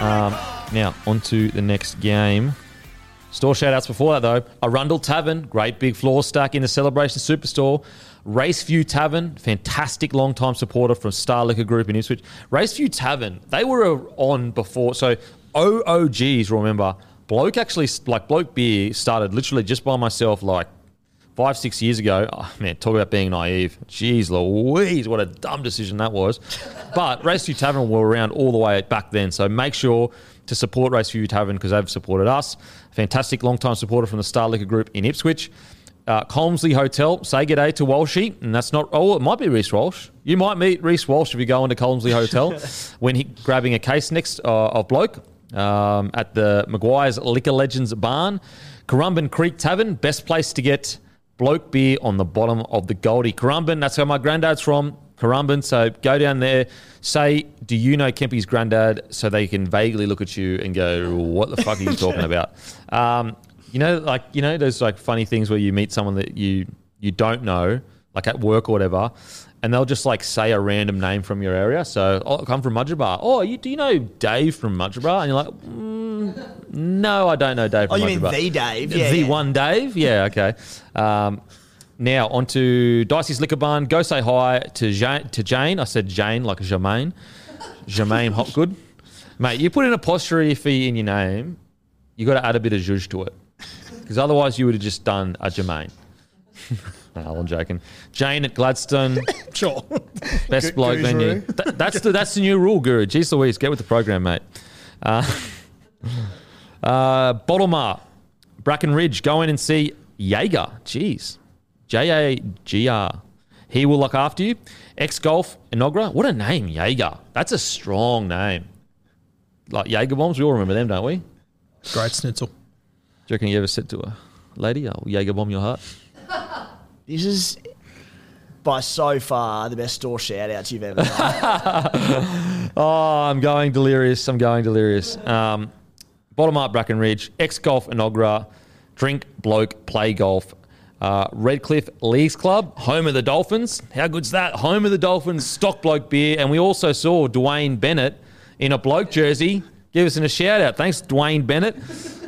Um, now, on to the next game. Store shout outs before that, though. Arundel Tavern, great big floor stack in the Celebration Superstore. Raceview Tavern, fantastic long time supporter from Star Liquor Group in Ipswich. Raceview Tavern, they were on before. So, OOGs, remember, Bloke actually, like, Bloke Beer started literally just by myself, like, five, six years ago. Oh, man, talk about being naive. Jeez Louise, what a dumb decision that was. But Raceview Tavern were around all the way back then. So make sure to support Raceview Tavern because they've supported us. Fantastic long time supporter from the Star Liquor Group in Ipswich. Uh, Colmslie Hotel, say good day to Walshy. And that's not, oh, it might be Reese Walsh. You might meet Reese Walsh if you go into Colmslie Hotel when he grabbing a case next uh, of bloke um, at the Maguire's Liquor Legends barn. Currumbin Creek Tavern, best place to get bloke beer on the bottom of the Goldie. Currumbin, that's where my granddad's from. Currumbin. So go down there, say, Do you know Kempy's granddad? So they can vaguely look at you and go, What the fuck are you talking about? Um, you know, like, you know, those like funny things where you meet someone that you you don't know, like at work or whatever, and they'll just like say a random name from your area. So, oh, I'm from Mudgeeraba. Oh, you, do you know Dave from Mudgeeraba? And you're like, mm, No, I don't know Dave Oh, from you mean Mudgeeraba." the Dave? Yeah, the yeah. one Dave? Yeah, okay. Um, now, on to Dicey's Liquor Barn. Go say hi to Jane. To Jane. I said Jane like Jermaine. J'maine Hopgood. Mate, you put an apostrophe in your name, you got to add a bit of zhuzh to it. Because otherwise, you would have just done a Jermaine. no, I'm joking. Jane at Gladstone. Sure. Best Gu- bloke Guru's venue. rule. Th- that's the that's the new rule, Guru. Jeez Louise, get with the program, mate. Uh, uh, Bottlemart, Bracken Ridge, go in and see Jaeger. Jeez, J A G R. He will look after you. X Golf Inaugura. What a name, Jaeger. That's a strong name. Like Jaeger bombs, we all remember them, don't we? Great schnitzel. Do you reckon you ever said to a lady, "I'll Jaeger bomb your heart"? This is by so far the best store shout outs you've ever done. Oh, I'm going delirious. I'm going delirious. Um, bottom up, Bracken Ridge, X Golf Inaugura, Drink Bloke, Play Golf, uh, Redcliffe Leagues Club, home of the Dolphins. How good's that? Home of the Dolphins, Stock Bloke Beer. And we also saw Dwayne Bennett in a bloke jersey. Give us a shout out. Thanks, Dwayne Bennett.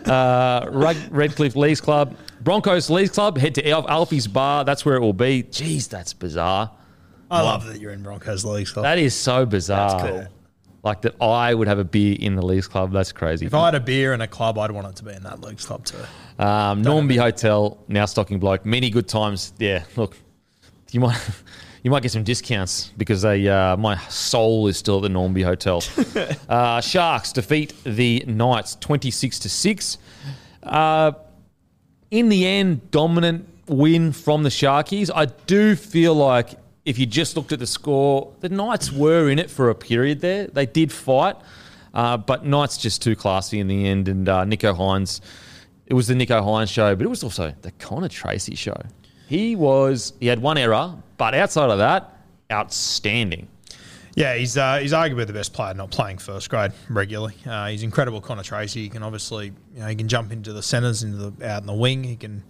Uh, Redcliffe Leagues Club, Broncos Leagues Club. Head to Al- Alfie's Bar. That's where it will be. Jeez, that's bizarre. I love that you're in Broncos Leagues Club. That is so bizarre. That's cool. Like that I would have a beer in the Leagues Club. That's crazy. if I had a beer and a club, I'd want it to be in that Leagues Club too. Um, Normanby Hotel, now stocking bloke. Many good times. Yeah, look, you might you might get some discounts because they, uh, my soul is still at the Normanby Hotel. uh, Sharks defeat the Knights twenty six to six. Uh, in the end, dominant win from the Sharkies. I do feel like if you just looked at the score, the Knights were in it for a period there. They did fight, uh, but Knights just too classy in the end. And uh, Nicho Hynes, it was the Nicho Hynes show, but it was also the Connor Tracey show. He was, he had one error, but outside of that, outstanding. Yeah, he's uh, he's arguably the best player not playing first grade regularly. Uh, he's incredible, Connor Tracey. He can obviously, you know, he can jump into the centres, into the out in the wing. He can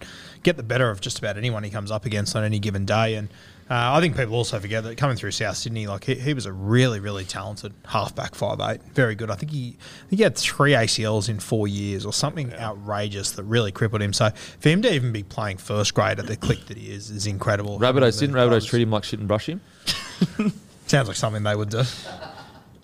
get the better of just about anyone he comes up against on any given day. And uh, I think people also forget that coming through South Sydney, like he, he was a really, really talented halfback, five eight, very good. I think he, I think he had three ACLs in four years or something outrageous that really crippled him. So for him to even be playing first grade at the click that he is is incredible. Rabbitohs didn't Rabbitohs treat him like shit and brush him? Sounds like something they would do.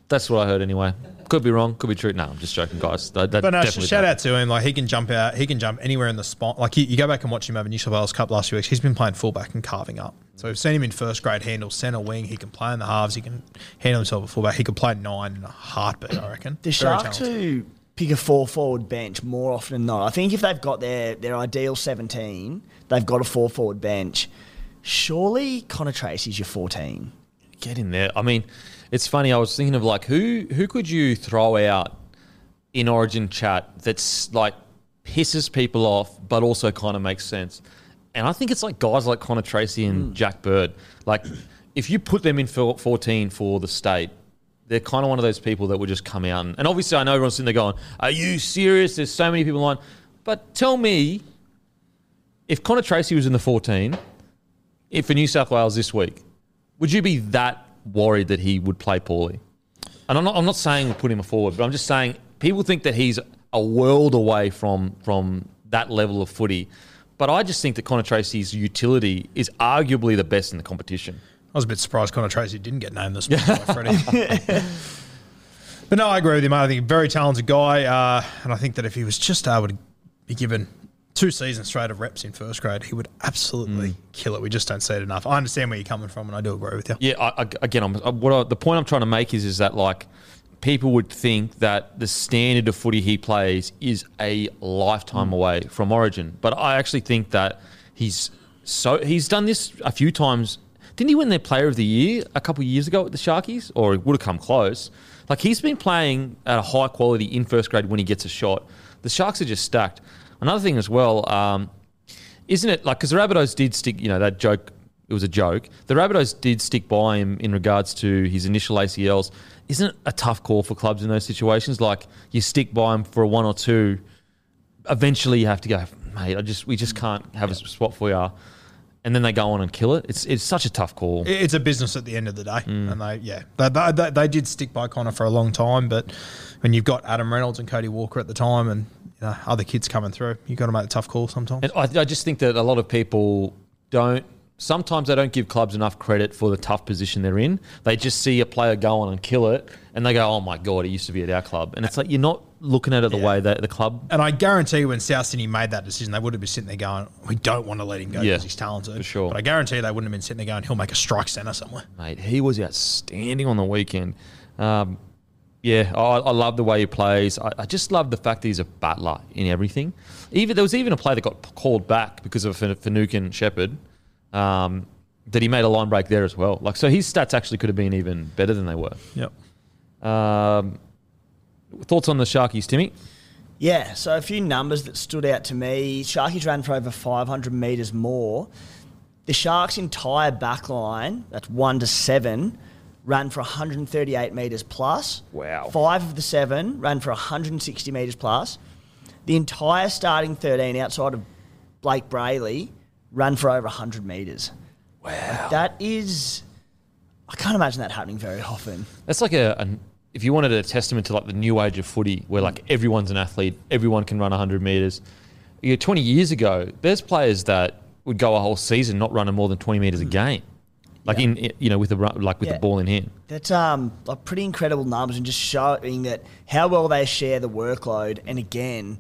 That's what I heard anyway. Could be wrong, could be true. No, I'm just joking, guys. That, that But no, definitely shout don't. out to him. Like he can jump out, he can jump anywhere in the spot. Like you, you go back and watch him over New South Wales Cup last few weeks. He's been playing fullback and carving up. So we've seen him in first grade handle centre wing. He can play in the halves. He can handle himself at fullback. He could play nine in a heartbeat. I reckon. The Very Sharks talented. who pick a four forward bench more often than not. I think if they've got their, their ideal 17, they've got a four forward bench. Surely Connor Tracey's your 14. Get in there. I mean, it's funny. I was thinking of like who who could you throw out in Origin chat that's like pisses people off, but also kind of makes sense. And I think it's like guys like Connor Tracey and hmm. Jack Bird. Like, if you put them in for 14 for the state, they're kind of one of those people that would just come out. And, and obviously, I know everyone's sitting there going, Are you serious? There's so many people on. But tell me, if Connor Tracey was in the 14, if for New South Wales this week, would you be that worried that he would play poorly? And I'm not, I'm not saying put him forward, but I'm just saying people think that he's a world away from from that level of footy. But I just think that Connor Tracey's utility is arguably the best in the competition. I was a bit surprised Connor Tracey didn't get named this morning by Freddie. but no, I agree with him. I think a very talented guy, uh, and I think that if he was just able to be given two seasons straight of reps in first grade, he would absolutely mm. kill it. We just don't see it enough. I understand where you're coming from, and I do agree with you. Yeah, I, I, again, I'm, I, what the point I'm trying to make is is that like people would think that the standard of footy he plays is a lifetime mm. away from Origin, but I actually think that he's so he's done this a few times. Didn't he win their Player of the Year a couple of years ago at the Sharkies, or it would have come close? Like he's been playing at a high quality in first grade when he gets a shot. The Sharks are just stacked. Another thing as well, um, isn't it like because the Rabbitohs did stick, you know, that joke. It was a joke. The Rabbitohs did stick by him in regards to his initial ACLs. Isn't it a tough call for clubs in those situations? Like you stick by him for a one or two, eventually you have to go, mate. I just we just can't have a spot for you, and then they go on and kill it. It's it's such a tough call. It's a business at the end of the day, mm. and they yeah they, they, they, they did stick by Connor for a long time. But when you've got Adam Reynolds and Cody Walker at the time, and you know other kids coming through, you've got to make a tough call sometimes. And I, I just think that a lot of people don't. Sometimes they don't give clubs enough credit for the tough position they're in. They just see a player go on and kill it, and they go, "Oh my god, he used to be at our club." And it's like you're not looking at it the Yeah. way that the club. And I guarantee when South Sydney made that decision, they would have been sitting there going, "We don't want to let him go Yeah, because he's talented." for sure. But I guarantee they wouldn't have been sitting there going, "He'll make a strike centre somewhere." Mate, he was outstanding on the weekend. Um, yeah, I, I love the way he plays. I, I just love the fact that he's a battler in everything. Even there was even a play that got called back because of Finucane Shepherd. Um, that he made a line break there as well. Like so, his stats actually could have been even better than they were. Yep. Um, thoughts on the Sharkies, Timmy? Yeah, so a few numbers that stood out to me. Sharkies ran for over 500 metres more. The Sharks' entire back line, that's 1 to 7, ran for 138 metres plus. Wow. Five of the seven ran for 160 metres plus. The entire starting 13 outside of Blayke Brailey ran for over 100 metres. Wow. that is. I can't imagine that happening very often. That's like a, an if you wanted a testament to like the new age of footy, where like everyone's an athlete, everyone can run 100 meters. You know, 20 years ago, there's players that would go a whole season not running more than 20 meters a game, like in you know with the run- like with Yeah. the ball in hand. That's um like pretty incredible numbers and just showing that how well they share the workload. And again,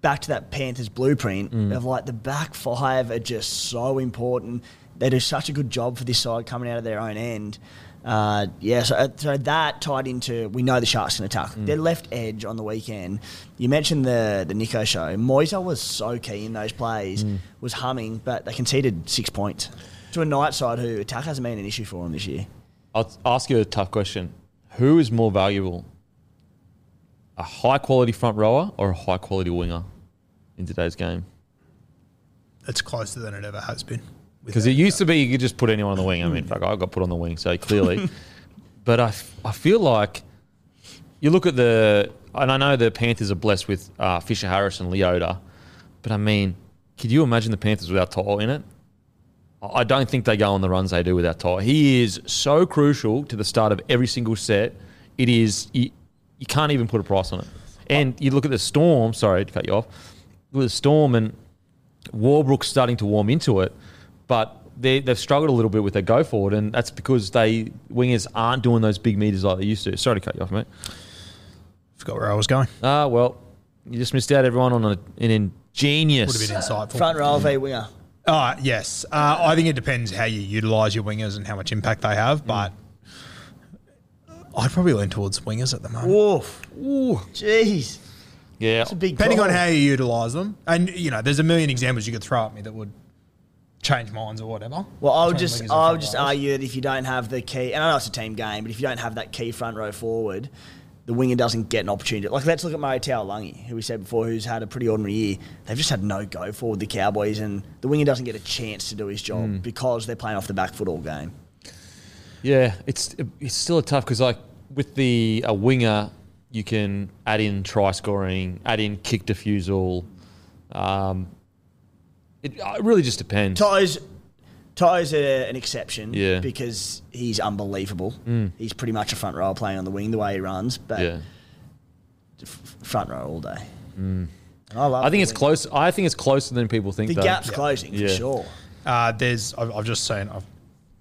back to that Panthers blueprint of like the back five are just so important. They do such a good job for this side coming out of their own end. Uh, yeah, so, uh, so that tied into we know the Sharks can attack. Their left edge on the weekend. You mentioned the the Nicho show. Moisa was so key in those plays, was humming, but they conceded six points to a night side who attack hasn't been an issue for them this year. I'll ask you a tough question: Who is more valuable, a high quality front rower or a high quality winger in today's game? It's closer than it ever has been. Because it used to be you could just put anyone on the wing. I mean, fuck, I got put on the wing, so clearly. But I, f- I feel like you look at the, and I know the Panthers are blessed with uh, Fisher Harris and Leota, but I mean, could you imagine the Panthers without To'o in it? I don't think they go on the runs they do without To'o. He is so crucial to the start of every single set. It is, you, you can't even put a price on it. And you look at the Storm, sorry to cut you off, at the Storm and Warbrick's starting to warm into it, but they, they've struggled a little bit with their go forward, and that's because they wingers aren't doing those big meters like they used to. Sorry to cut you off, mate. Forgot where I was going. Ah, well, you just missed out everyone on a, an ingenious. Would have been insightful. Front row v winger. Uh, yes. Uh, I think it depends how you utilise your wingers and how much impact they have, but I'd probably lean towards wingers at the moment. Woof. Ooh. Jeez. Yeah, It's a big Depending on how you utilise them. And, you know, there's a million examples you could throw at me that would change minds or whatever. Well, I'll Between just, I would front just rowers. argue that if you don't have the key, and I know it's a team game, but if you don't have that key front row forward, the winger doesn't get an opportunity. Like let's look at Murray Taulagi, who we said before, who's had a pretty ordinary year. They've just had no go forward, the Cowboys, and the winger doesn't get a chance to do his job Hmm. because they're playing off the back foot all game. Yeah, it's it's still a tough because like with the a winger, you can add in try scoring, add in kick defusal. Um, it, uh, it really just depends. To'o's, To'o's a, an exception Yeah. because he's unbelievable. He's pretty much a front row playing on the wing the way he runs, but Yeah, f- front row all day. I love I think the it's winger. close. I think it's closer than people think. The though. gap's closing Yeah. for sure. Uh, there's, I've, I've just seen, I've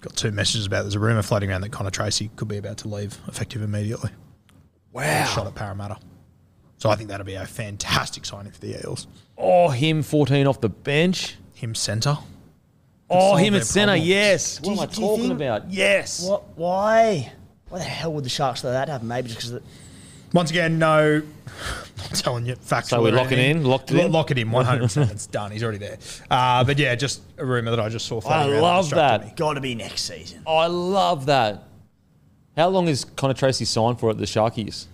got two messages about. There's a rumor floating around that Connor Tracey could be about to leave, effective immediately. Wow, shot at Parramatta. So I think that'll be a fantastic signing for the Eels. Oh, him fourteen off the bench. Him centre. Oh, him their at centre. Yes. What you- am I talking think- about? Yes. What? Why? Why the hell would the Sharks let that happen? Maybe just because Once again, no. I'm telling you, factual. So we or lock it in? Locked it in? Lock it in. 100. percent It's done. He's already there. Uh, but yeah, just a rumor that I just saw. I floating love that. got to be next season. I love that. How long is Connor Tracey signed for at the Sharkies?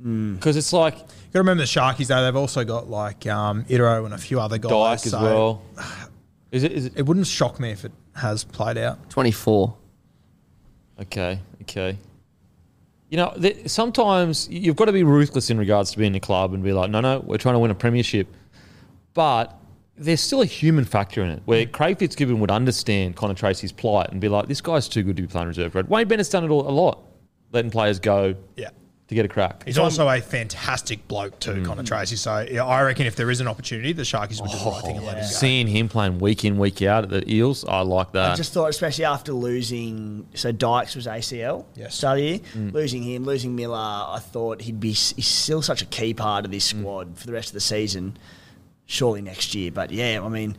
Hmm. Because it's like You got to remember the Sharkies though. They've also got like um, Itero and a few other guys. Dyke as so well. Is it? Is it? It wouldn't shock me if it has played out. 24. Okay, okay. You know, th- sometimes you've got to be ruthless in regards to being in a club and be like, no, no, we're trying to win a premiership. But there's still a human factor in it where Craig Fitzgibbon would understand Connor Tracey's plight and be like, this guy's too good to be playing reserve grade. Wayne Bennett's done it all, a lot, letting players go Yeah. To get a crack. He's also a fantastic bloke too, Connor Tracey. So yeah, I reckon if there is an opportunity, the Sharkies would do the right thing and let him go. Seeing him playing week in, week out at the Eels, I like that. I just thought, especially after losing, so Dykes was ACL Yes. start of year. Mm. Losing him, losing Miller, I thought he'd be. He's still such a key part of this Mm. squad for the rest of the season. Surely next year, but yeah, I mean,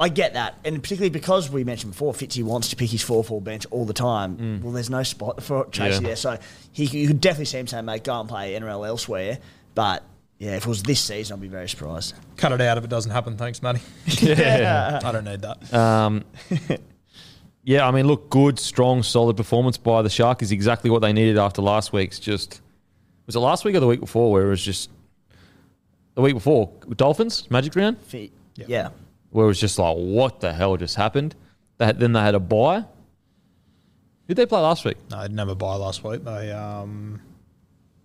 I get that, and particularly because we mentioned before, Fitzy wants to pick his four four bench all the time. Well, there's no spot for Tracey Mm. Yeah. there, so he you could definitely see him saying, "Mate, go and play NRL elsewhere." But yeah, if it was this season, I'd be very surprised. Cut it out if it doesn't happen. Thanks, Matty. yeah. I don't need that. Um, yeah, I mean, look, good, strong, solid performance by the Shark is exactly what they needed after last week's. Just was it last week or the week before where it was just the week before Dolphins Magic Round Fit, yeah. Where it was just like, what the hell just happened? They had, then they had a buy. Who did they play last week? No, they didn't have a bye last week. They um,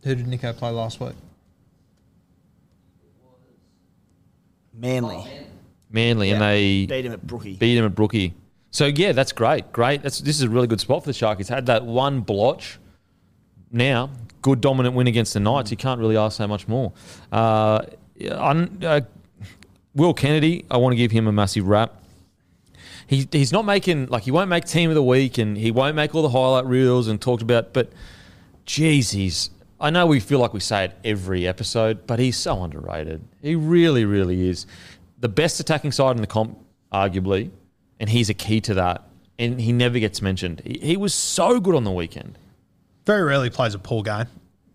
who did Nicho play last week? Manly Manly, and they beat him at Brookie. beat him at Brookie. So yeah, that's great. Great. That's this is a really good spot for the Sharkies. Had that one blotch. Now, good dominant win against the Knights. You can't really ask so much more. Uh, yeah, un- uh, Will Kennedy, I want to give him a massive rap. He, he's not making like he won't make team of the week and he won't make all the highlight reels and talked about. But geez, he's. I know we feel like we say it every episode, but he's so underrated. He really, really is the best attacking side in the comp, arguably, and he's a key to that. And he never gets mentioned. He, he was so good on the weekend, Very rarely plays a poor game.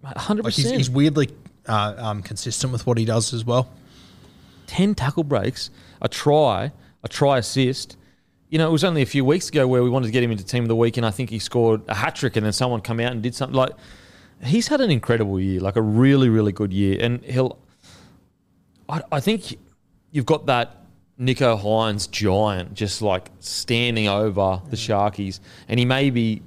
hundred Like he's, percent. he's weirdly uh, um, consistent with what he does as well. 10 tackle breaks, a try, a try assist. You know, it was only a few weeks ago where we wanted to get him into team of the week, and I think he scored a hat trick, and then someone come out and did something like. He's had an incredible year, like a really, really good year, and he'll. I, I think you've got that Nicho Hynes giant just like standing over the mm. Sharkies, and he may be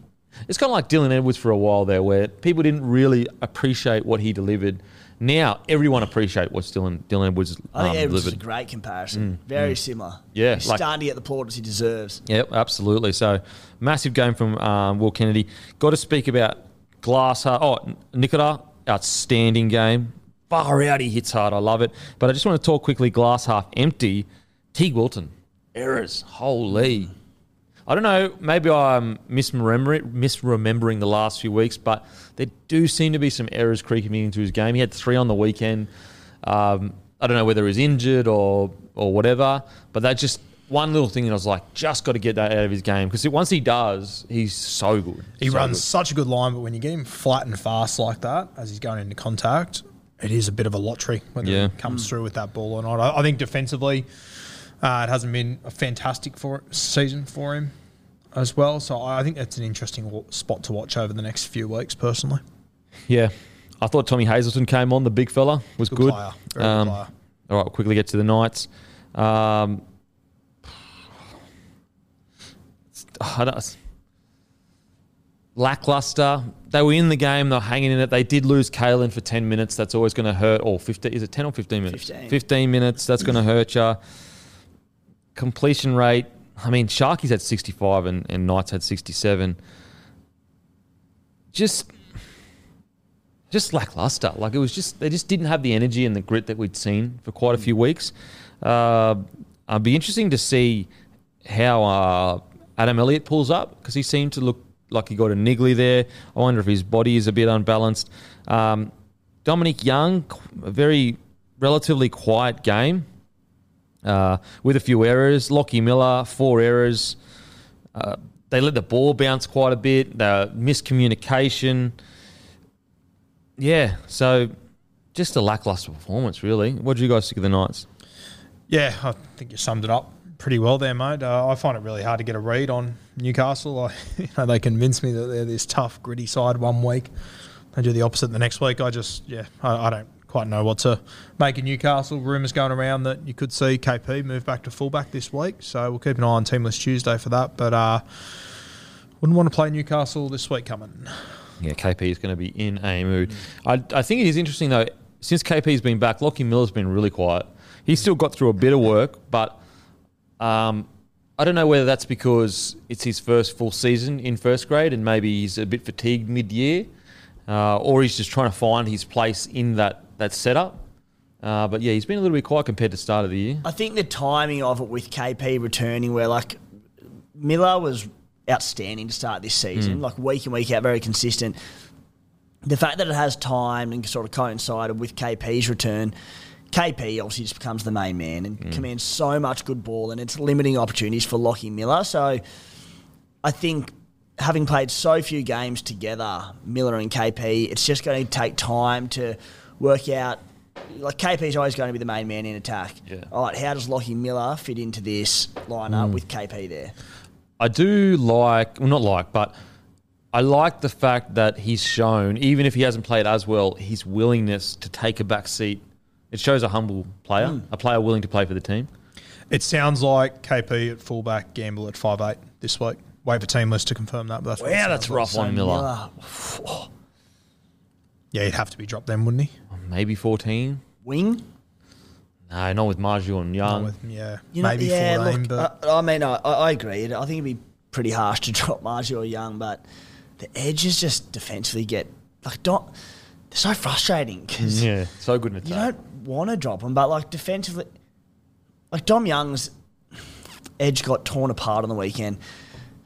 It's kind of like Dylan Edwards for a while there, where people didn't really appreciate what he delivered. Now everyone appreciate what Dylan Dylan Edwards I think um, Edwards is a great comparison. Very similar. Yeah, He's like- starting to get the plaudits he deserves. Yep, absolutely. So massive game from um, Will Kennedy. Got to speak about Glass. Oh, Nikita, outstanding game. Far out, he hits hard. I love it. But I just want to talk quickly. Glass half empty. Teig Wilton errors. Holy. I don't know. Maybe I'm misremembering, misremembering the last few weeks, but there do seem to be some errors creeping into his game. He had three on the weekend. Um, I don't know whether he's injured or or whatever, but that just one little thing that I was like, just got to get that out of his game because once he does, he's so good. He So runs good. such a good line, but when you get him flat and fast like that as he's going into contact, it is a bit of a lottery whether Yeah. he comes through with that ball or not. I, I think defensively, uh, it hasn't been a fantastic for season for him as well. So I I think that's an interesting spot to watch over the next few weeks, personally. Yeah. I thought Tommy Hazelton came on, the big fella, was Good good. player. Good Um, player. All right, we'll quickly get to the Knights. Um, lackluster. They were in the game. They were hanging in it. They did lose Kalyn for 10 minutes. That's always going to hurt. Or 15, is it 10 or 15 minutes? 15. 15 minutes. That's going to hurt you. Completion rate. I mean, Sharkies at 65 and, and Knights had 67. Just just lackluster. Like it was just they just didn't have the energy and the grit that we'd seen for quite a few weeks. Uh, it'd be interesting to see how uh, Adam Elliott pulls up because he seemed to look like he got a niggly there. I wonder if his body is a bit unbalanced. Um, Dominic Young, a very relatively quiet game uh, with a few errors. Lockie Miller, four errors. Uh, they let the ball bounce quite a bit. The miscommunication. Yeah, so just a lackluster performance, really. What do you guys think of the Knights? Yeah, I think you summed it up pretty well there, mate. Uh, I find it really hard to get a read on Newcastle. I, you know, they convince me that they're this tough, gritty side one week. They do the opposite the next week. I just, yeah, I, I don't quite know what to make of Newcastle. Rumours going around that you could see KP move back to fullback this week. So we'll keep an eye on Team List Tuesday for that. But uh, wouldn't want to play Newcastle this week coming. Yeah, KP is going to be in a mood. I, I think it is interesting, though, since KP's been back, Lockie Miller's been really quiet. He's still got through a bit of work, but um, I don't know whether that's because it's his first full season in first grade and maybe he's a bit fatigued mid year, uh, or he's just trying to find his place in that, that setup. Uh, but yeah, he's been a little bit quiet compared to start of the year. I think the timing of it with KP returning, where like Miller was outstanding to start this season, like week in week out, very consistent. The fact that it has time and sort of coincided with KP's return, KP obviously just becomes the main man and commands so much good ball, and it's limiting opportunities for Lockie Miller. So I think having played so few games together, Miller and KP, it's just going to take time to work out. Like KP's always going to be the main man in attack. Yeah. All right, how does Lockie Miller fit into this lineup hmm. with KP there? I do like, well, not like, but I like the fact that he's shown, even if he hasn't played as well, his willingness to take a back seat. It shows a humble player, hmm. a player willing to play for the team. It sounds like KP at fullback, Gamble at five eight this week. Wait for team list to confirm that. But that's what Wow, sounds that's like. rough on Miller. Yeah, he'd have to be dropped then, wouldn't he? Maybe 14. Wing? No, not with Marzhew and Young. With, yeah, You know, maybe yeah, 14, look, but I, I mean, I, I agree. I think it'd be pretty harsh to drop Marzhew or Young, but the edges just defensively get like don't. They're so frustrating because yeah, so good in you don't want to drop them, but like defensively, like Dom Young's edge got torn apart on the weekend.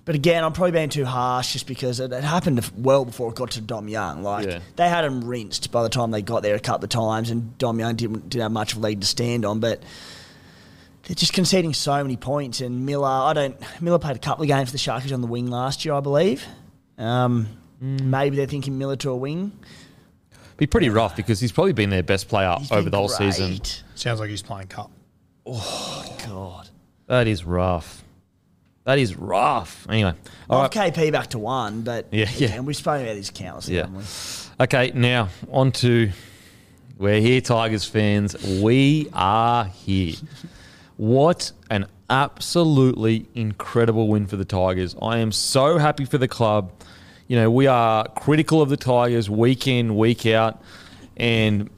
But again, I'm probably being too harsh just because it, it happened well before it got to Dom Young. Like Yeah. they had him rinsed by the time they got there a couple of times, and Dom Young didn't, didn't have much of a leg to stand on. But they're just conceding so many points. And Miller, I don't. Miller played a couple of games for the Sharkies on the wing last year, I believe. Um, Mm. Maybe they're thinking Miller to a wing. Be pretty rough because he's probably been their best player He's over the whole great. season. sounds like he's playing cup. Oh God. That is rough. That is rough. Anyway, all right. KP back to one, but Yeah, yeah. And we've spoken about these countless, Yeah. haven't we? Okay, now on to we're here, Tigers fans. We are here. What an absolutely incredible win for the Tigers. I am so happy for the club. You know, we are critical of the Tigers week in, week out, and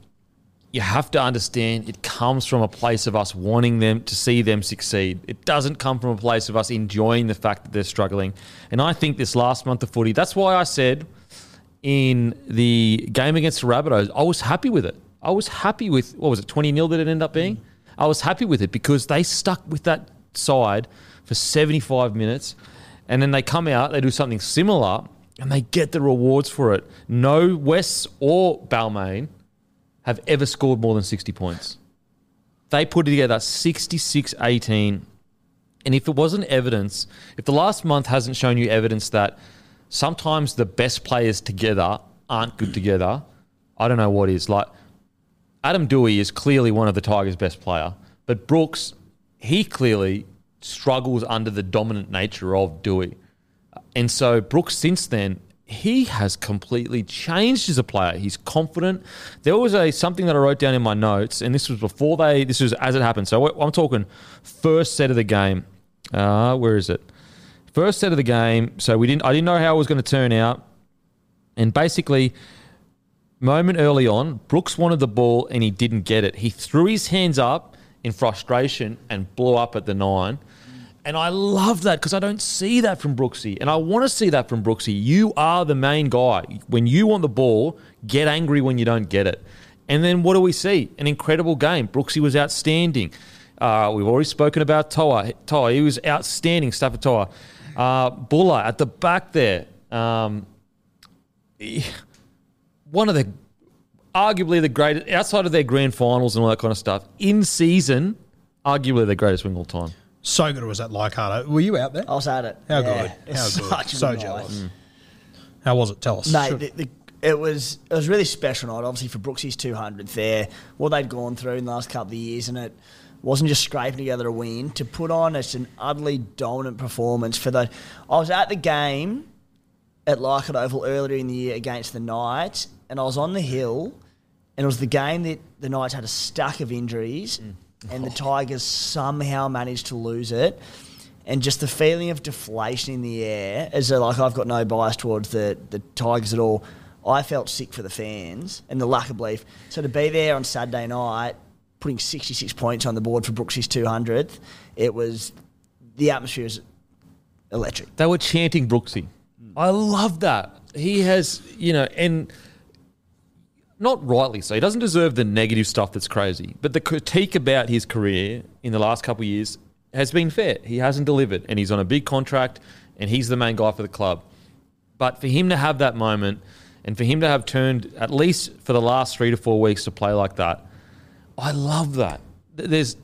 you have to understand it comes from a place of us wanting them to see them succeed. It doesn't come from a place of us enjoying the fact that they're struggling. And I think this last month of footy, that's why I said in the game against the Rabbitohs, I was happy with it. I was happy with, what was it, 20 0 that it ended up being? I was happy with it because they stuck with that side for 75 minutes and then they come out, they do something similar, and they get the rewards for it. No West or Balmain have ever scored more than 60 points. They put together 66 18. And if it wasn't evidence, if the last month hasn't shown you evidence that sometimes the best players together aren't good together, I don't know what is. Like, Adam Doueihi is clearly one of the Tigers' best player, but Brooks, he clearly struggles under the dominant nature of Doueihi. And so Brooks, since then, he has completely changed as a player. He's confident. There was a something that I wrote down in my notes, and this was before they. This was as it happened. So I'm talking first set of the game. Uh, where is it? First set of the game. So we didn't. I didn't know how it was going to turn out, and basically, moment early on, Brooks wanted the ball and he didn't get it. He threw his hands up in frustration and blew up at the nine. And I love that because I don't see that from Brooksy. And I want to see that from Brooksy. You are the main guy. When you want the ball, get angry when you don't get it. And then what do we see? An incredible game. Brooksy was outstanding. Uh, we've already spoken about To'a. To'a, he was outstanding, Starford To'a. Uh, Bula at the back there. Um, one of the, arguably the greatest, outside of their grand finals and all that kind of stuff, in season, arguably the greatest wing all time. So good it was at Leichhardt. Were you out there? I was at it. How Yeah, good? it's How good? such a So good night. jealous. How was it? Tell us. Mate, the, the, it was it was a really special night. Obviously for Brooksy's 200th there, what they'd gone through in the last couple of years, and it wasn't just scraping together a win to put on it's an utterly dominant performance for the. I was at the game at Leichhardt Oval earlier in the year against the Knights, and I was on the hill, and it was the game that the Knights had a stack of injuries, mm. And the Tigers somehow managed to lose it. And just the feeling of deflation in the air, as though, like I've got no bias towards the, the Tigers at all. I felt sick for the fans and the lack of belief. So to be there on Saturday night, putting 66 points on the board for Brooksy's 200th, it was the atmosphere was electric. They were chanting Brooksy. I love that. He has, you know, and not rightly so. He doesn't deserve the negative stuff that's crazy. But the critique about his career in the last couple of years has been fair. He hasn't delivered, and he's on a big contract, and he's the main guy for the club. But for him to have that moment, and for him to have turned at least for the last three to four weeks to play like that, I love that. There's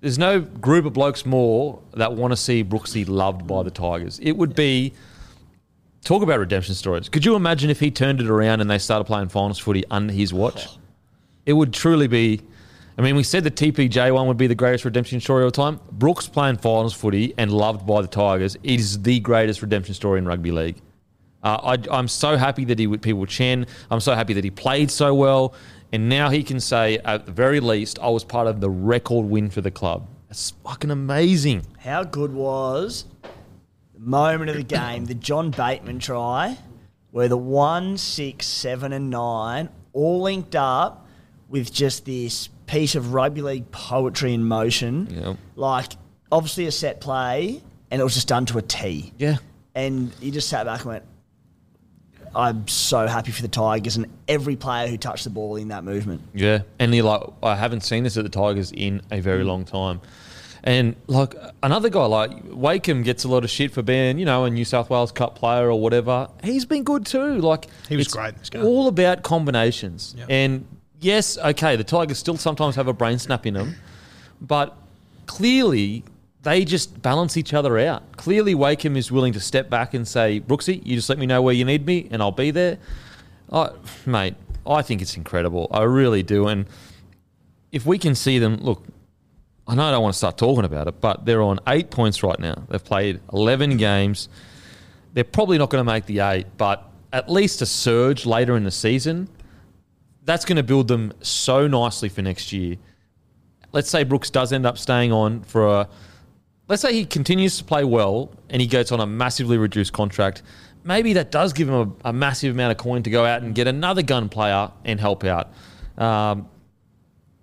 there's no group of blokes more that want to see Brooksy loved by the Tigers. It would be talk about redemption stories. Could you imagine if he turned it around and they started playing finals footy under his watch? It would truly be. I mean, we said the TPJ one would be the greatest redemption story of all time. Brooks playing finals footy and loved by the Tigers is the greatest redemption story in rugby league. Uh, I, I'm so happy that he would people Chen. I'm so happy that he played so well, and now he can say, at the very least, I was part of the record win for the club. It's fucking amazing. How good was moment of the game, the John Bateman try, where the one, six, seven, and nine all linked up with just this piece of rugby league poetry in motion. Yep. Like, obviously a set play, and it was just done to a T. Yeah. And you just sat back and went, I'm so happy for the Tigers and every player who touched the ball in that movement. Yeah, and you're like, I haven't seen this at the Tigers in a very mm. long time. And like another guy like Wakeham gets a lot of shit for being, you know, a New South Wales Cup player or whatever. He's been good too. Like He was great this game. All about combinations. Yeah. And yes, okay, the Tigers still sometimes have a brain snap in them, but clearly they just balance each other out. Clearly, Wakeham is willing to step back and say, Brooksy, you just let me know where you need me, and I'll be there. I, mate, I think it's incredible. I really do. And if we can see them, look, I know I don't want to start talking about it, but they're on eight points right now. They've played 11 games. They're probably not going to make the eight, but at least a surge later in the season, that's going to build them so nicely for next year. Let's say Brooks does end up staying on for a, let's say he continues to play well and he gets on a massively reduced contract. Maybe that does give him a, a massive amount of coin to go out and get another gun player and help out. Um,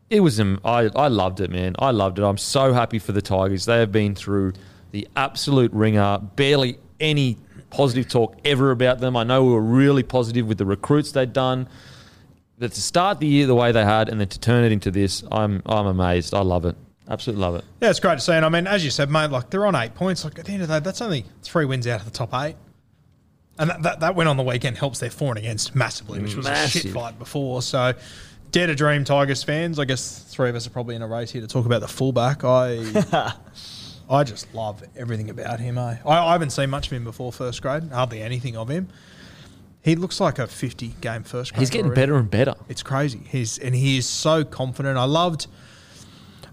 it was I, I loved it, man. I loved it. I'm so happy for the Tigers. They have been through the absolute ringer. Barely any positive talk ever about them. I know we were really positive with the recruits they'd done. But to start the year the way they had and then to turn it into this, I'm I'm amazed. I love it. Absolutely love it. Yeah, it's great to see. And I mean, as you said, mate, like they're on eight points. Like at the end of the day, that's only three wins out of the top eight. And that, that, that win on the weekend helps their for and against massively, which was a shit fight before. So, dare to dream, Tigers fans. I guess three of us are probably in a race here to talk about the fullback. I I just love everything about him. Eh? I, I haven't seen much of him before first grade, hardly anything of him. He looks like a 50 game first grade. He's getting better and better. It's crazy. He's and he is so confident. I loved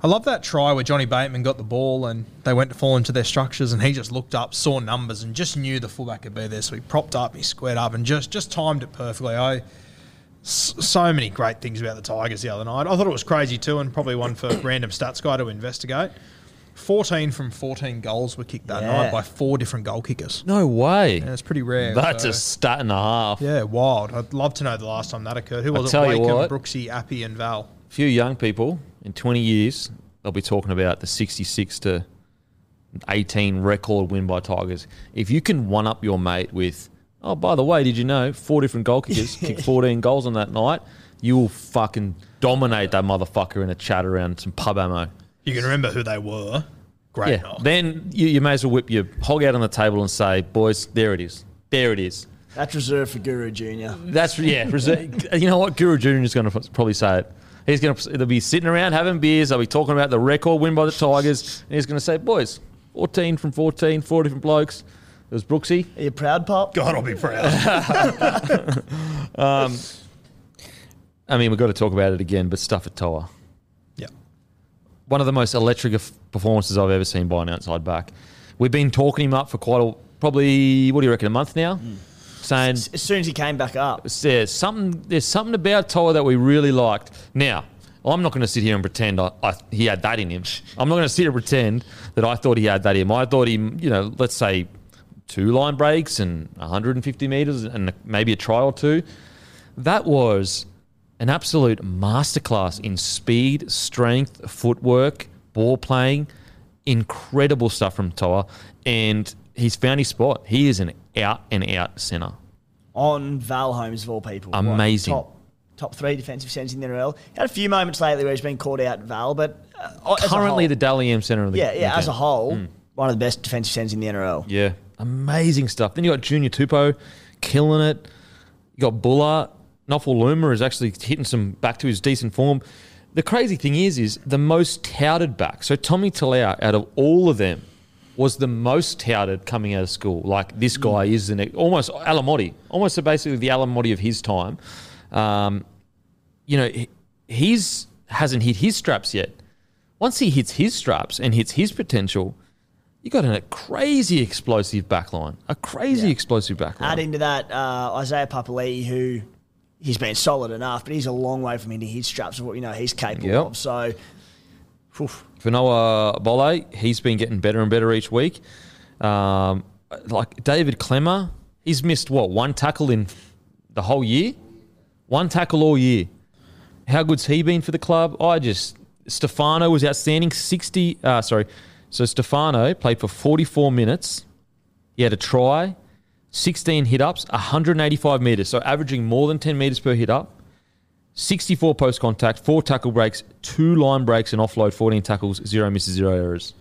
I love that try where Johnny Bateman got the ball and they went to fall into their structures and he just looked up, saw numbers and just knew the fullback could be there. So he propped up, he squared up and just just timed it perfectly. I so many great things about the Tigers the other night. I thought it was crazy too, and probably one for random stats guy to investigate. 14 from 14 goals were kicked that Yeah. night by four different goal kickers. No way. Yeah, it's pretty rare. That's so- a stat and a half. yeah, wild. I'd love to know the last time that occurred. Who I'll was it? tell you Wakeham, what. Brooksy, Api, and Val. few young people in 20 years, they'll be talking about the 66 to 18 record win by Tigers. If you can one up your mate with, oh, by the way, did you know four different goal kickers kicked 14 goals on that night? You will fucking dominate that motherfucker in a chat around some pub ammo. You can remember who they were. Great Yeah. knock. Then you, you may as well whip your hog out on the table and say, boys, there it is. There it is. That's reserved for Guru Junior. That's yeah. reser- you know what? Guru Junior is going to probably say it. He's going to they'll be sitting around having beers. They'll be talking about the record win by the Tigers. And he's going to say, "Boys, 14 from 14, four different blokes. It was Brooksy. Are you proud, Pop? God, I'll be proud. Um, I mean, we've got to talk about it again, but Starford To'a. yeah. One of the most electric performances I've ever seen by an outside back. We've been talking him up for quite a probably what do you reckon a month now, mm. saying As soon as he came back up, there's something there's something about To'a that we really liked. Now, I'm not going to sit here and pretend I, I, he had that in him. I'm not going to sit here and pretend that I thought he had that in him. I thought he, you know, let's say two line breaks and 150 meters and maybe a try or two. That was an absolute masterclass in speed, strength, footwork, ball playing. Incredible stuff from To'a. And he's found his spot. He is an out and out centre. on Val Holmes of all people. Amazing. top, top three defensive centres in the NRL. Had a few moments lately where he's been called out Val, but uh, Currently whole- the Dally M centre of the yeah, yeah. As a whole, one of the best defensive centres in the NRL. Yeah, amazing stuff. Then you got Junior Tupou killing it. You got Bula. Noffel Luma is actually hitting some back to his decent form. The crazy thing is, is the most touted back. So Tommy Talau, out of all of them, was the most touted coming out of school. Like this guy is the next, almost Alamoti, almost basically the Alamoti of his time. Um, you know, he's hasn't hit his straps yet. Once he hits his straps and hits his potential, you got a crazy explosive backline, a crazy explosive backline. Add into that uh, Isaiah Papali'i, who he's been solid enough, but he's a long way from hitting his straps of what you know he's capable Yep. of. So, oof. Fonua Pole, he's been getting better and better each week. Um, like David Klemmer, he's missed what one tackle in the whole year, one tackle all year. How good's he been for the club? I just Stefano was outstanding. Sixty, uh, sorry. So Stefano played for forty-four minutes. He had a try, sixteen hit ups, one hundred and eighty-five meters. So averaging more than ten meters per hit up. 64 post contact, four tackle breaks, two line breaks, and offload, 14 tackles, zero misses, zero errors.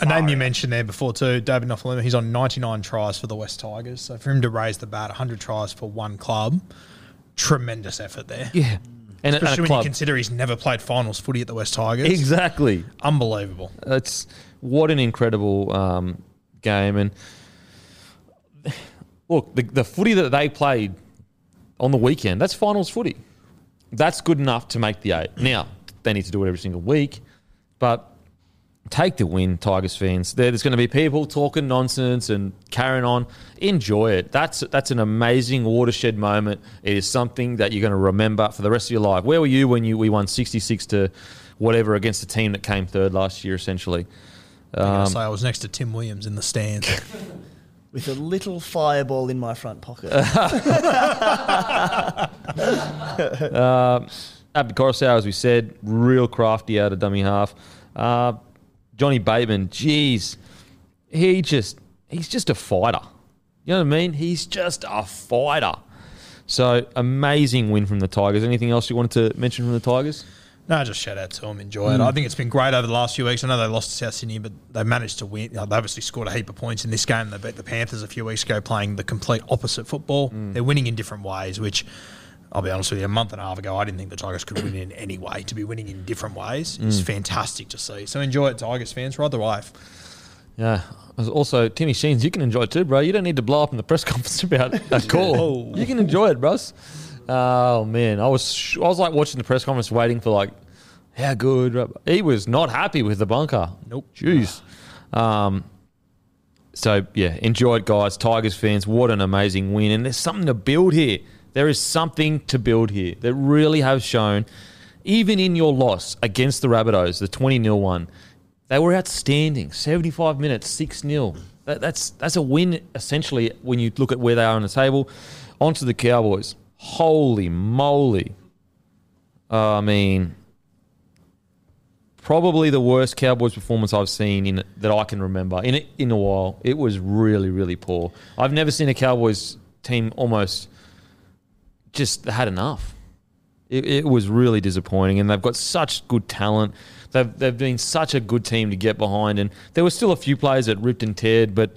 A name you mentioned there before too, David Nofoaluma. He's on 99 tries for the West Tigers. So for him to raise the bat, 100 tries for one club, tremendous effort there. Yeah. And, Especially when club. you consider he's never played finals footy at the West Tigers. Exactly. Unbelievable. It's what an incredible um, game. And look, the, the footy that they played on the weekend, that's finals footy. That's good enough to make the eight. Now, they need to do it every single week, but take the win, Tigers fans. There's going to be people talking nonsense and carrying on. Enjoy it. That's that's an amazing watershed moment. It is something that you're going to remember for the rest of your life. Where were you when you we won 66 to whatever against the team that came third last year? Essentially, I'm gonna Um, say I was next to Tim Williams in the stands. With a little fireball in my front pocket. Api Koroisau, as we said, real crafty out of dummy half. Uh, Johnny Bateman, geez, he just he's just a fighter. You know what I mean? He's just a fighter. So amazing win from the Tigers. Anything else you wanted to mention from the Tigers? No, just shout out to them. Enjoy it. I mm. think it's been great over the last few weeks. I know they lost to South Sydney, but they managed to win. They obviously scored a heap of points in this game. They beat the Panthers a few weeks ago, playing the complete opposite football. Mm. They're winning in different ways, which I'll be honest with you, a month and a half ago, I didn't think the Tigers could win in any way. To be winning in different ways is fantastic to see. So enjoy it, Tigers fans. Ride the wave. Yeah. Also, Timmy Sheens, you can enjoy it too, bro. You don't need to blow up in the press conference about a call. you can enjoy it, bros. Oh man, I was sh- I was like watching the press conference, waiting for like how good. He was not happy with the bunker. Nope. Jeez. Um. So yeah, enjoy it, guys. Tigers fans, what an amazing win! And there's something to build here. There is something to build here that really have shown, even in your loss against the Rabbitohs, the 20 0 one, they were outstanding. 75 minutes, 6 0. That, that's, that's a win, essentially, when you look at where they are on the table. Onto the Cowboys. Holy moly. Uh, I mean, probably the worst Cowboys performance I've seen in that I can remember in in a while. It was really really poor. I've never seen a Cowboys team almost just had enough. It, it was really disappointing, and they've got such good talent. They've they've been such a good team to get behind, and there were still a few players that ripped and teared, but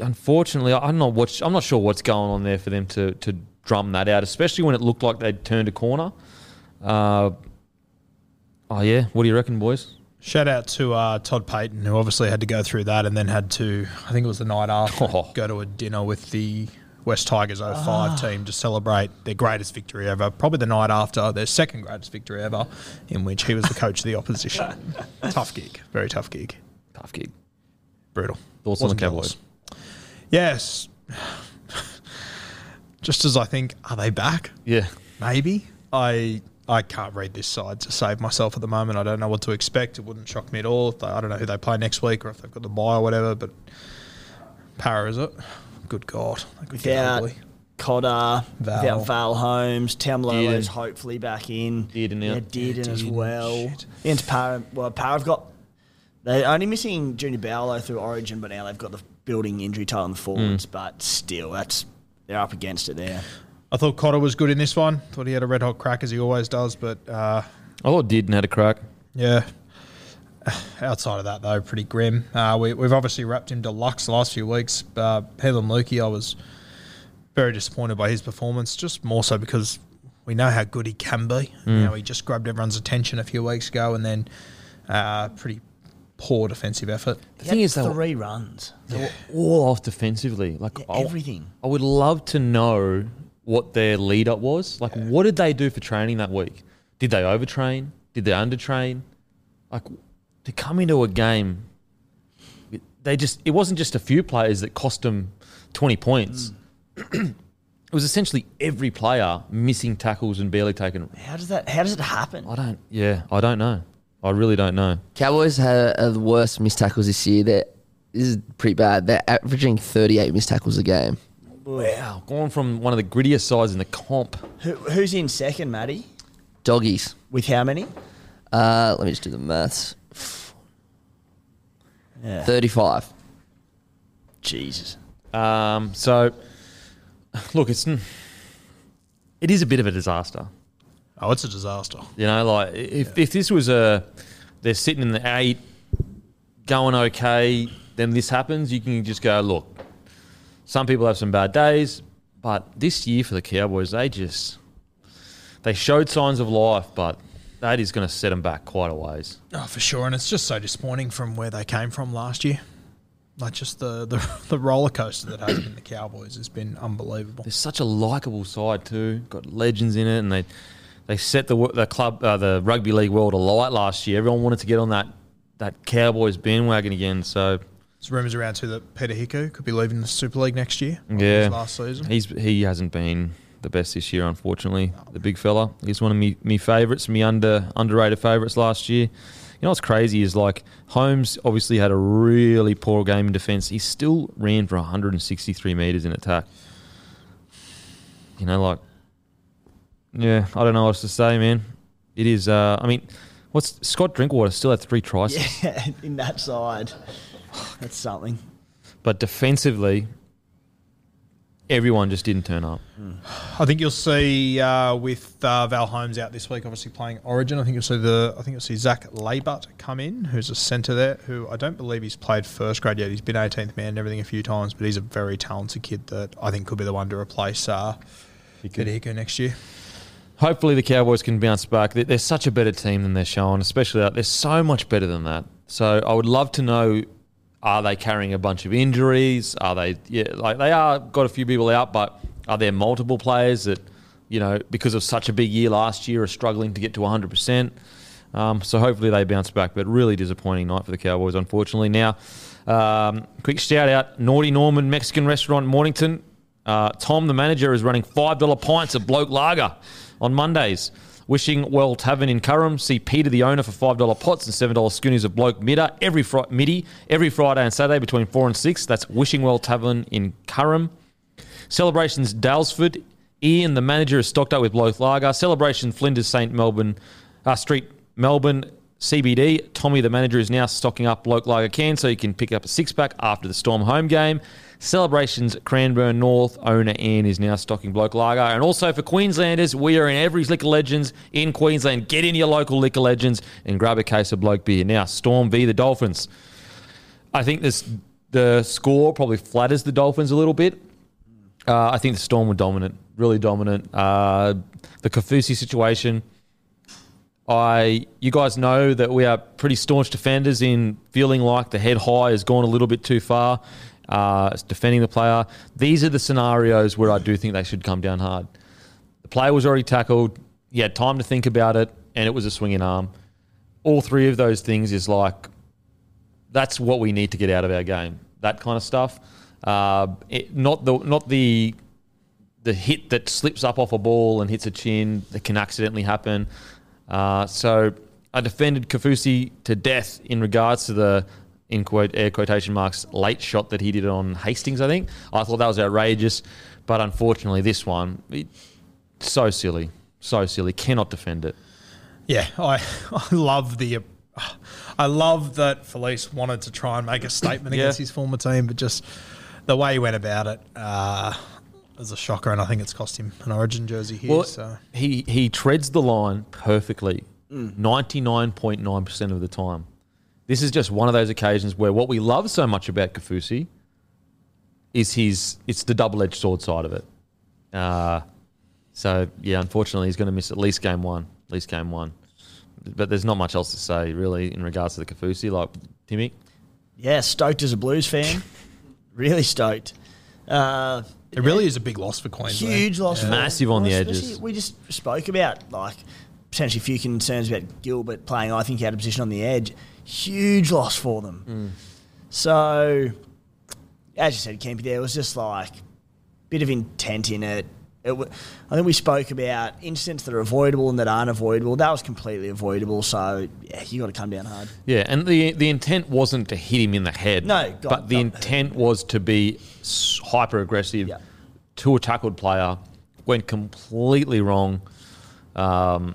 unfortunately, I'm not watch, I'm not sure what's going on there for them to to drum that out, especially when it looked like they'd turned a corner. Uh, oh yeah, what do you reckon, boys? Shout out to uh, Todd Payten, who obviously had to go through that and then had to, I think it was the night after, Oh. go to a dinner with the West Tigers 05 ah. team to celebrate their greatest victory ever. Probably the night after their second greatest victory ever, in which he was the coach of the opposition. tough gig, very tough gig, Tough gig. brutal. Thoughts on the Cowboys? Yes. Just as I think, are they back? Yeah, Maybe. I I can't read this side to save myself at the moment. I don't know what to expect. It wouldn't shock me at all. If they, I don't know who they play next week or if they've got the buy or whatever. But Parra is it? Good God, that Without ugly. Cotter, Val. without Val Holmes, Taumalolo's Dearden. hopefully back in. Dearden yeah, out. Dearden Yeah, as well. Into Parra, well, Parra have got. They're only missing Junior Barlow through Origin, but now they've got the building injury toll on the forwards. Mm. But still, that's they're up against it there. I thought Cotter was good in this one. Thought he had a red hot crack as he always does. But uh, I thought Dearden had a crack. yeah, outside of that though, pretty grim. Uh, we, we've obviously wrapped him deluxe the last few weeks. Uh, Heilum Luki, I was very disappointed by his performance. Just more so because we know how good he can be. You know, he just grabbed everyone's attention a few weeks ago, and then uh, pretty poor defensive effort. The He thing had is, they were, three runs. they were all off defensively. Like Yeah, everything. I would love to know what their lead up was. Like, what did they do for training that week? Did they overtrain? Did they undertrain? Like, to come into a game, they just, it wasn't just a few players that cost them 20 points. it was essentially every player missing tackles and barely taking. How does that? How does it happen? I don't, yeah, I don't know. I really don't know. Cowboys had are the worst missed tackles this year. They're, this is pretty bad. They're averaging 38 missed tackles a game. Wow. Gone from one of the grittiest sides in the comp. Who, who's in second, Matty? Doggies. With how many? Uh, let me just do the maths. Yeah. 35. Jesus. Um, so, look, it's it is a bit of a disaster. Oh, it's a disaster. You know, like if if this was a they're sitting in the eight, going okay, then this happens. You can just go look. Some people have some bad days, but this year for the Cowboys, they just they showed signs of life, but that is going to set them back quite a ways. Oh, for sure. And it's just so disappointing from where they came from last year. Like just the, the, the roller coaster that has been the Cowboys has been unbelievable. There's such a likable side too. Got legends in it, and they they set the the club uh, the rugby league world alight last year. Everyone wanted to get on that that Cowboys bandwagon again. So There's rumours around too that Peta Hiku could be leaving the Super League next year. yeah, last season. he's he hasn't been the best this year, unfortunately. The big fella. He's one of me, me favourites, me under underrated favourites last year. You know what's crazy is like Holmes obviously had a really poor game in defence. He still ran for 163 metres in attack. You know, like, yeah, I don't know what else to say, man. It is. Uh, I mean, what's Scott Drinkwater still had three tries, Yeah, in that side. That's something. but defensively, everyone just didn't turn up. I think you'll see uh, with uh, Val Holmes out this week, obviously playing Origin. I think you'll see the I think you'll see Zac Laybutt come in, who's a centre there, who I don't believe he's played first grade yet. He's been 18th man and everything a few times, but he's a very talented kid that I think could be the one to replace uh, next year. Hopefully, the Cowboys can bounce back. They- They're such a better team than they're showing, especially out. They're so much better than that. So I would love to know: Are they carrying a bunch of injuries? Are they? Yeah, like they are. Got a few people out, but are there multiple players that you know because of such a big year last year are struggling to get to 100 percent? Um, so hopefully they bounce back. But really disappointing night for the Cowboys, unfortunately. Now, um, quick shout out: Naughty Norman Mexican Restaurant, Mornington. Uh, Tom, the manager, is running five dollar pints of Bloke Lager on Mondays. Wishing Well Tavern in Curram. See Peter, the owner, for five dollar pots and seven dollar schoonies of Bloke Midder every fri- midi every Friday and Saturday between four and six. That's Wishing Well Tavern in Curram. Celebrations Daylesford. Ian, the manager, is stocked up with Bloke Lager. Celebration Flinders St Melbourne uh, Street, Melbourne CBD. Tommy, the manager, is now stocking up Bloke Lager cans so you can pick up a six pack after the Storm home game. Celebrations Cranbourne North owner Ann is now stocking Bloke Lager. And also for Queenslanders, we are in every Liquor Legends in Queensland. Get in your local Liquor Legends and grab a case of Bloke beer. Now, Storm v the Dolphins. I think this the score probably flatters the Dolphins a little bit. Uh, I think the Storm were dominant, really dominant. Uh, the Kaufusi situation. I, you guys know that we are pretty staunch defenders in feeling like the head high has gone a little bit too far, uh, defending the player. These are the scenarios where I do think they should come down hard. The player was already tackled. He had time to think about it, and it was a swinging arm. All three of those things is like that's what we need to get out of our game. That kind of stuff. Uh, it, not the not the the hit that slips up off a ball and hits a chin that can accidentally happen. Uh, so I defended Kaufusi to death in regards to the in quote air quotation marks late shot that he did on Hastings. I think I thought that was outrageous, but unfortunately this one it, so silly, so silly. Cannot defend it. Yeah, I I love the. I love that Felise wanted to try and make a statement Yeah. against his former team, but just the way he went about it uh, was a shocker, and I think it's cost him an Origin jersey here. Well, so he he treads the line perfectly, ninety nine point nine percent of the time. This is just one of those occasions where what we love so much about Kaufusi is his it's the double edged sword side of it. Uh, so yeah, unfortunately, he's going to miss at least game one. At least game one. But there's not much else to say really in regards to the Kaufusi. Like Timmy, Yeah, stoked as a Blues fan. really stoked. Uh, it really is a big loss for Queensland. huge loss. for- Massive on the especially- edges. We just spoke about like potentially a few concerns about Gilbert playing. I think he had a position on the edge. Huge loss for them. Mm. So, as you said, Kempy, there was just like bit of intent in it. It w- I think we spoke about incidents that are avoidable and that aren't avoidable. That was completely avoidable. So, yeah, you got to come down hard. Yeah, and the the intent wasn't to hit him in the head. No, God, but the intent was to be hyper aggressive Yeah. to a tackled player. Went completely wrong. Um,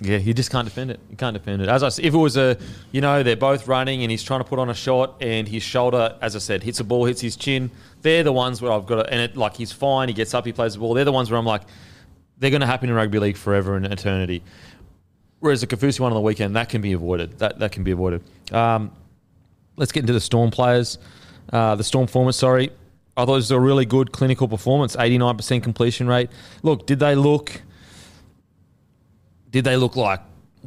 yeah, you just can't defend it. You can't defend it. As I said, if it was a, you know, they're both running and he's trying to put on a shot and his shoulder, as I said, hits a ball, hits his chin. They're the ones where I've got to, and it like he's fine. He gets up, he plays the ball. They're the ones where I'm like, they're going to happen in rugby league forever and eternity. Whereas the Kaufusi one on the weekend, that can be avoided. That that can be avoided. Um, let's get into the Storm players. Uh, the Storm performance, sorry. I thought it was a really good clinical performance, 89% completion rate. Look, did they look did they look like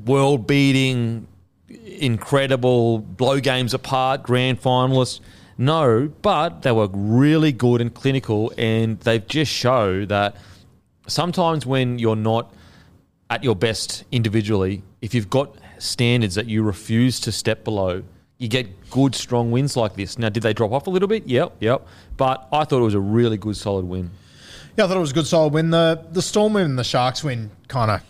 world beating, incredible, blow games apart, grand finalists? No, but they were really good and clinical, and they've just show that sometimes when you're not at your best individually, if you've got standards that you refuse to step below, you get good, strong wins like this. Now, did they drop off a little bit? Yep, yep. But I thought it was a really good, solid win. Yeah, I thought it was a good solid win. The the Storm win and the Sharks win kind of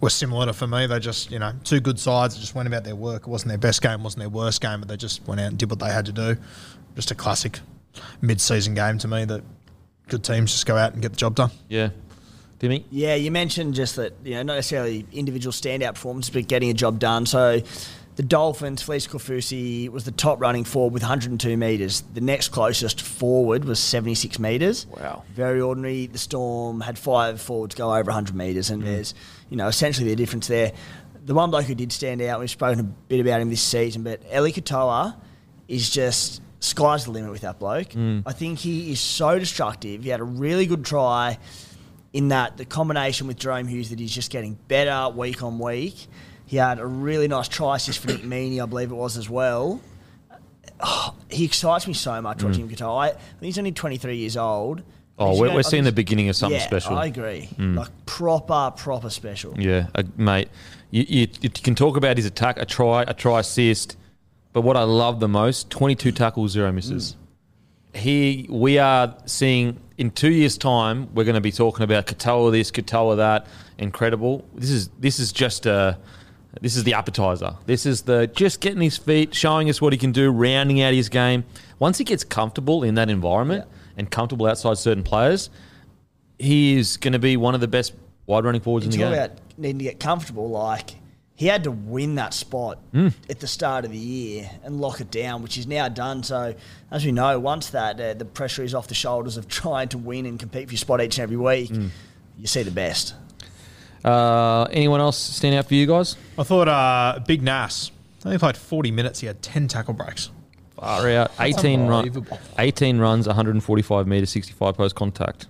were similar to for me. They just, you know, two good sides that just went about their work. It wasn't their best game, wasn't their worst game, but they just went out and did what they had to do. Just a classic mid season game to me that good teams just go out and get the job done. Yeah. Timmy? Yeah, you mentioned just that, you know, not necessarily individual standout performances, but getting a job done. So the Dolphins, Felise Kaufusi was the top running forward with 102 metres. The next closest forward was 76 metres. Wow. Very ordinary. The Storm had five forwards go over 100 metres, and mm. there's, you know, essentially the difference there. The one bloke who did stand out, we've spoken a bit about him this season, but Eli Katoa is just sky's the limit with that bloke. Mm. I think he is so destructive. He had a really good try in that the combination with Jahrome Hughes that he's just getting better week on week. He had a really nice try assist for Nick Meaney, I believe it was as well. Oh, he excites me so much watching him guitar. I, he's only 23 years old. Oh, we're, we're seeing the beginning of something yeah, special. Mm. I agree. Like proper, proper special. Yeah, uh, mate. You, you, you can talk about his attack, a try, a try assist, but what I love the most: twenty-two tackles, zero misses. He, we are seeing in two years' time, we're going to be talking about Katoa this, Katoa that, incredible. This is this is just a. This is the appetizer. This is the just getting his feet, showing us what he can do, rounding out his game. Once he gets comfortable in that environment and comfortable outside certain players, he is going to be one of the best wide running forwards You in the game. about needing to get comfortable. Like he had to win that spot Mm. at the start of the year and lock it down, which is now done. So as we know, once that uh, the pressure is off the shoulders of trying to win and compete for your spot each and every week, Mm. you see the best. Uh, anyone else stand out for you guys? I thought uh, Big Nas only played 40 minutes. He had 10 tackle breaks. Far out. 18, run, 18 runs, 145 metres, 65 post contact.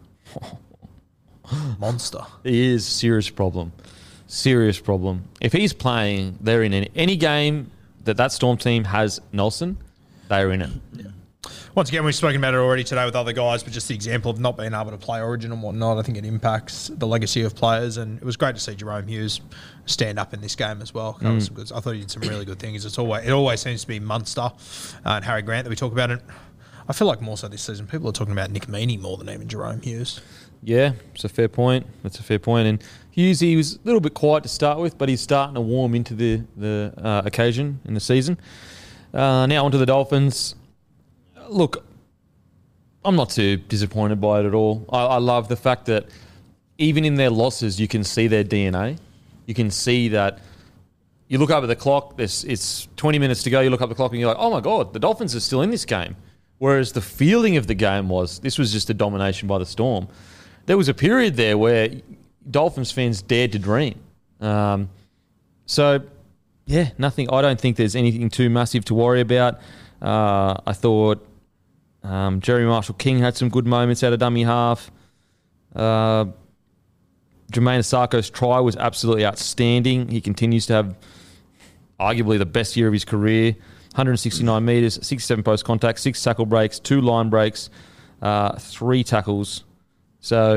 Monster. He is serious problem. Serious problem. If he's playing, they're in any, any game that that Storm team has Nelson, they're in it. Once again, we've spoken about it already today with other guys, but just the example of not being able to play Origin and whatnot, I think it impacts the legacy of players. And it was great to see Jahrome Hughes stand up in this game as well. Some good, I thought he did some really good things. It's always it always seems to be Munster uh, and Harry Grant that we talk about. And I feel like more so this season, people are talking about Nick Meaney more than even Jahrome Hughes. Yeah, it's a fair point. That's a fair point. And Hughes, he was a little bit quiet to start with, but he's starting to warm into the the uh, occasion in the season. Uh, now onto the Dolphins. Look, I'm not too disappointed by it at all. I, I love the fact that even in their losses, you can see their DNA. You can see that. You look up at the clock. It's 20 minutes to go. You look up the clock and you're like, "Oh my god, the Dolphins are still in this game." Whereas the feeling of the game was this was just a domination by the Storm. There was a period there where Dolphins fans dared to dream. Um, so, yeah, nothing. I don't think there's anything too massive to worry about. Uh, I thought um, Jerry Marshall King had some good moments out of dummy half. Uh, Jamayne Isaako's try was absolutely outstanding. He continues to have arguably the best year of his career. 169 metres, 67 post contact, six tackle breaks, two line breaks, uh, three tackles. So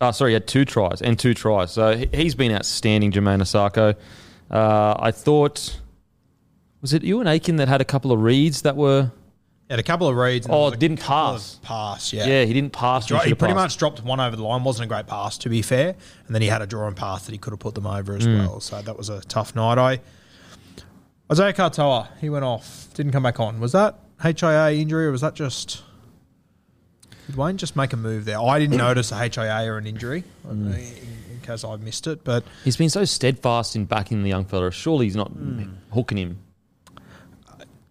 Oh, sorry, he had two tries and two tries. So he- he's been outstanding, Jamayne Isaako. Uh, I thought, was it you and Aiken that had a couple of reads that were? Had a couple of reads. and Oh, there was a didn't pass. Pass, yeah. Yeah, he didn't pass. Dro- when he pretty much dropped one over the line. wasn't a great pass, to be fair. And then he had a drawing pass that he could have put them over as Mm. well. So that was a tough night. I Isaiya Katoa, he went off, didn't come back on. Was that HIA injury or was that just? Did Wayne just make a move there? I didn't notice a HIA or an injury, Mm. in, in case I missed it. But He's been so steadfast in backing the young fella. Surely he's not Hmm. hooking him.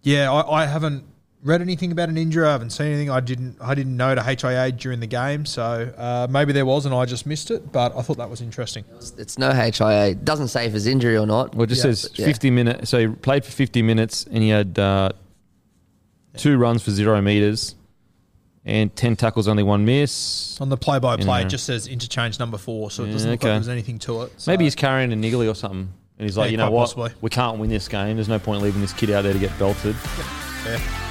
yeah, I, I haven't read anything about an injury. I haven't seen anything. I didn't. I didn't know to HIA during the game, so uh, maybe there was, and I just missed it. But I thought that was interesting. It's no HIA. It doesn't say if it's injury or not. Well, it just Yeah. says Yeah. 50 minutes. So he played for 50 minutes and he had uh, two runs for zero meters and 10 tackles, only one miss. On the play-by-play, it just says interchange number four, so it doesn't look like okay. there was anything to it. So- Maybe he's carrying a niggly or something. And he's like, Yeah, you know quite what? possibly. We can't win this game. There's no point leaving this kid out there to get belted. Yeah.